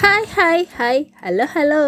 Hai hai hai, halo halo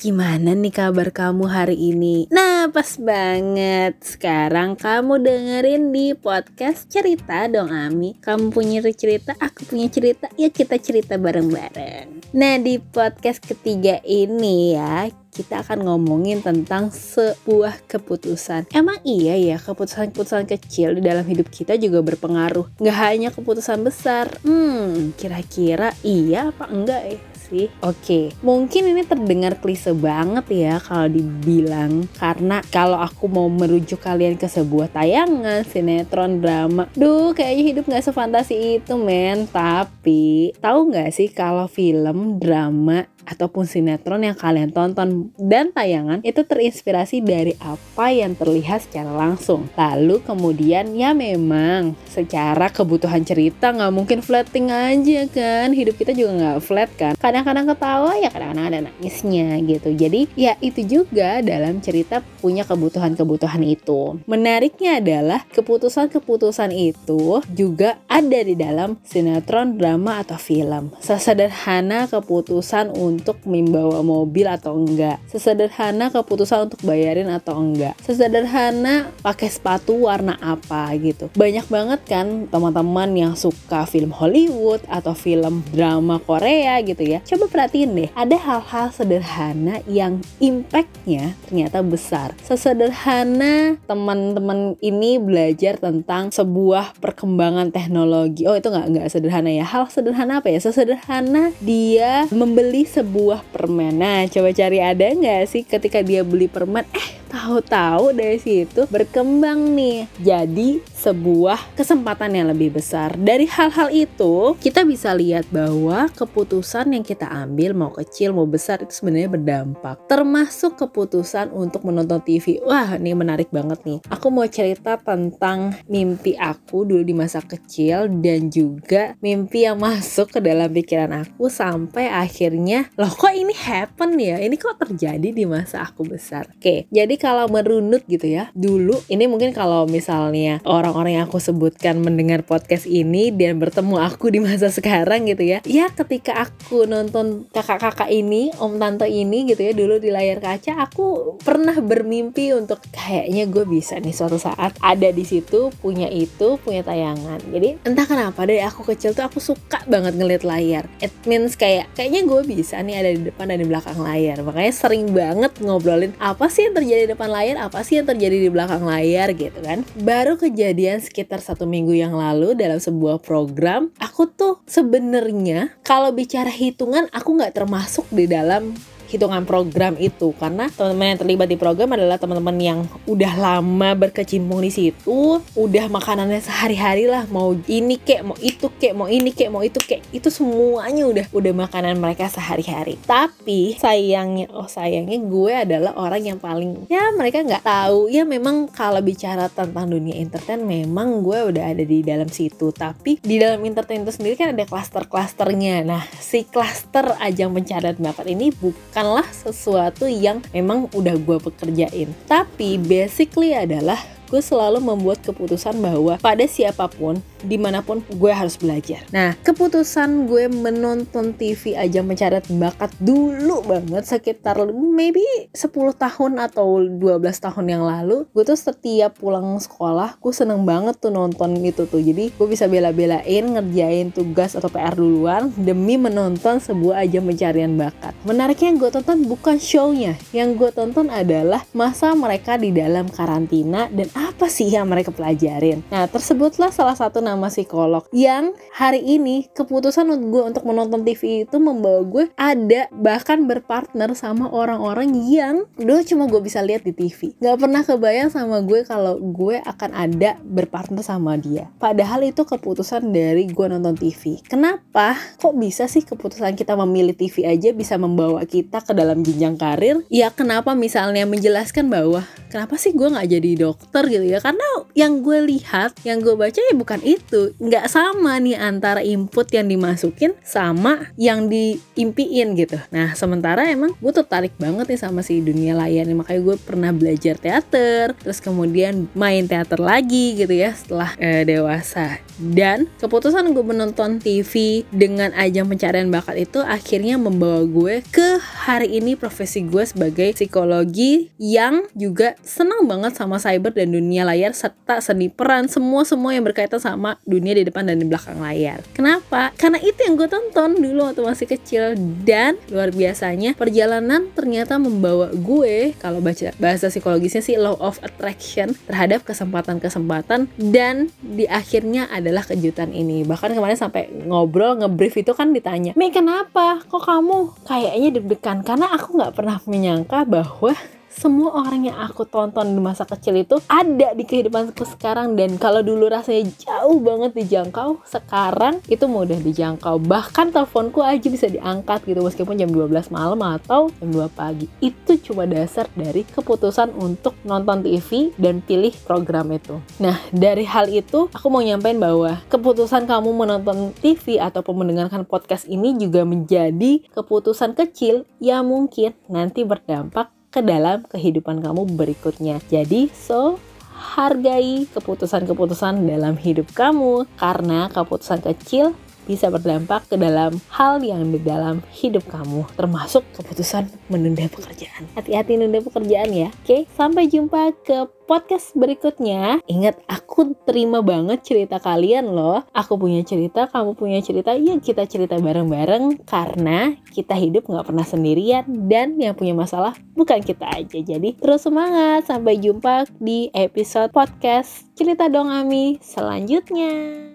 Gimana nih kabar kamu hari ini? Nah pas banget Sekarang kamu dengerin di podcast cerita dong Ami Kamu punya cerita, aku punya cerita Ya kita cerita bareng-bareng Nah di podcast ketiga ini ya kita akan ngomongin tentang sebuah keputusan. Emang iya ya keputusan-keputusan kecil di dalam hidup kita juga berpengaruh. Gak hanya keputusan besar. Hmm, kira-kira iya apa enggak ya? Sih? Oke, mungkin ini terdengar klise banget ya kalau dibilang karena kalau aku mau merujuk kalian ke sebuah tayangan, sinetron, drama, duh kayaknya hidup nggak sefantasi itu men. Tapi tahu nggak sih kalau film, drama ataupun sinetron yang kalian tonton dan tayangan itu terinspirasi dari apa yang terlihat secara langsung. Lalu kemudian ya memang secara kebutuhan cerita nggak mungkin flatting aja kan. Hidup kita juga nggak flat kan. Kadang-kadang ketawa ya kadang-kadang ada nangisnya gitu. Jadi ya itu juga dalam cerita punya kebutuhan-kebutuhan itu. Menariknya adalah keputusan-keputusan itu juga ada di dalam sinetron, drama atau film. Sesederhana keputusan untuk untuk membawa mobil atau enggak? Sesederhana keputusan untuk bayarin atau enggak? Sesederhana pakai sepatu warna apa gitu? Banyak banget kan teman-teman yang suka film Hollywood atau film drama Korea gitu ya. Coba perhatiin deh ada hal-hal sederhana yang impactnya ternyata besar. Sesederhana teman-teman ini belajar tentang sebuah perkembangan teknologi. Oh itu nggak nggak sederhana ya. Hal sederhana apa ya? Sesederhana dia membeli sebuah permen. Nah, coba cari ada nggak sih ketika dia beli permen, eh tahu-tahu dari situ berkembang nih jadi sebuah kesempatan yang lebih besar. Dari hal-hal itu, kita bisa lihat bahwa keputusan yang kita ambil mau kecil mau besar itu sebenarnya berdampak. Termasuk keputusan untuk menonton TV. Wah, ini menarik banget nih. Aku mau cerita tentang mimpi aku dulu di masa kecil dan juga mimpi yang masuk ke dalam pikiran aku sampai akhirnya loh kok ini happen ya? Ini kok terjadi di masa aku besar. Oke, jadi kalau merunut gitu ya, dulu ini mungkin kalau misalnya orang orang-orang yang aku sebutkan mendengar podcast ini dan bertemu aku di masa sekarang gitu ya. Ya ketika aku nonton kakak-kakak ini om tante ini gitu ya dulu di layar kaca aku pernah bermimpi untuk kayaknya gue bisa nih suatu saat ada di situ punya itu punya tayangan. Jadi entah kenapa dari aku kecil tuh aku suka banget ngeliat layar. It means kayak kayaknya gue bisa nih ada di depan dan di belakang layar. Makanya sering banget ngobrolin apa sih yang terjadi di depan layar apa sih yang terjadi di belakang layar gitu kan? Baru kejadian sekitar satu minggu yang lalu dalam sebuah program aku tuh sebenarnya kalau bicara hitungan aku nggak termasuk di dalam hitungan program itu. Karena teman-teman yang terlibat di program adalah teman-teman yang udah lama berkecimpung di situ, udah makanannya sehari-hari lah, mau ini kek, mau itu kek, mau ini kek, mau itu kek, itu semuanya udah udah makanan mereka sehari-hari. Tapi sayangnya, oh sayangnya gue adalah orang yang paling ya mereka nggak tahu. Ya memang kalau bicara tentang dunia entertain memang gue udah ada di dalam situ. Tapi di dalam entertain itu sendiri kan ada klaster-klasternya nah si klaster ajang pencarian bakat ini bukan bukanlah sesuatu yang memang udah gue pekerjain. Tapi basically adalah gue selalu membuat keputusan bahwa pada siapa pun di mana pun gue harus belajar. Nah, keputusan gue menonton TV aja mencari bakat dulu banget sekitar maybe 10 tahun atau 12 tahun yang lalu, gue tuh setiap pulang sekolah, gue seneng banget tuh nonton itu tuh. Jadi gue bisa bela-belain ngerjain tugas atau PR duluan demi menonton sebuah aja pencarian bakat. Menariknya yang gue tonton bukan show-nya, yang gue tonton adalah masa mereka di dalam karantina dan apa sih yang mereka pelajarin. Nah, tersebutlah salah satu nama psikolog yang hari ini keputusan gue untuk menonton TV itu membawa gue ada bahkan berpartner sama orang-orang yang dulu cuma gue bisa lihat di TV. Gak pernah kebayang sama gue kalau gue akan ada berpartner sama dia. Padahal itu keputusan dari gue nonton TV. Kenapa? Kok bisa sih keputusan kita memilih TV aja bisa membawa kita ke dalam jenjang karir? Ya kenapa misalnya menjelaskan bahwa kenapa sih gue nggak jadi dokter gitu ya karena yang gue lihat yang gue baca ya bukan itu itu. Nggak sama nih antara input yang dimasukin sama yang diimpiin gitu. Nah sementara emang gue tertarik banget nih sama si dunia layar nih makanya gue pernah belajar teater terus kemudian main teater lagi gitu ya setelah uh, dewasa. Dan keputusan gue menonton TV dengan ajang pencarian bakat itu akhirnya membawa gue ke hari ini profesi gue sebagai psikologi yang juga senang banget sama cyber dan dunia layar serta seni peran. Semua semua yang berkaitan sama dunia di depan dan di belakang layar. Kenapa? Karena itu yang gue tonton dulu waktu masih kecil dan luar biasanya perjalanan ternyata membawa gue kalau baca bahasa psikologisnya sih law of attraction terhadap kesempatan-kesempatan dan di akhirnya adalah kejutan ini. Bahkan kemarin sampai ngobrol ngebrief itu kan ditanya, "Mi kenapa? Kok kamu kayaknya deg-degan?" Karena aku nggak pernah menyangka bahwa semua orang yang aku tonton di masa kecil itu ada di kehidupanku sekarang. Dan kalau dulu rasanya jauh banget dijangkau sekarang itu mudah dijangkau. Bahkan teleponku aja bisa diangkat gitu meskipun jam 12 malam atau jam 2 pagi. Itu cuma dasar dari keputusan untuk nonton TV dan pilih program itu. Nah dari hal itu aku mau nyampein bahwa keputusan kamu menonton TV ataupun mendengarkan podcast ini juga menjadi keputusan kecil yang mungkin nanti berdampak ke dalam kehidupan kamu berikutnya. Jadi, so hargai keputusan-keputusan dalam hidup kamu karena keputusan kecil bisa berdampak ke dalam hal yang di dalam hidup kamu termasuk keputusan menunda pekerjaan. Hati-hati nunda pekerjaan ya. Oke sampai jumpa ke podcast berikutnya. Ingat aku terima banget cerita kalian loh. Aku punya cerita kamu punya cerita. Ya kita cerita bareng-bareng karena kita hidup nggak pernah sendirian dan yang punya masalah bukan kita aja. Jadi terus semangat. Sampai jumpa di episode podcast cerita dong Ami selanjutnya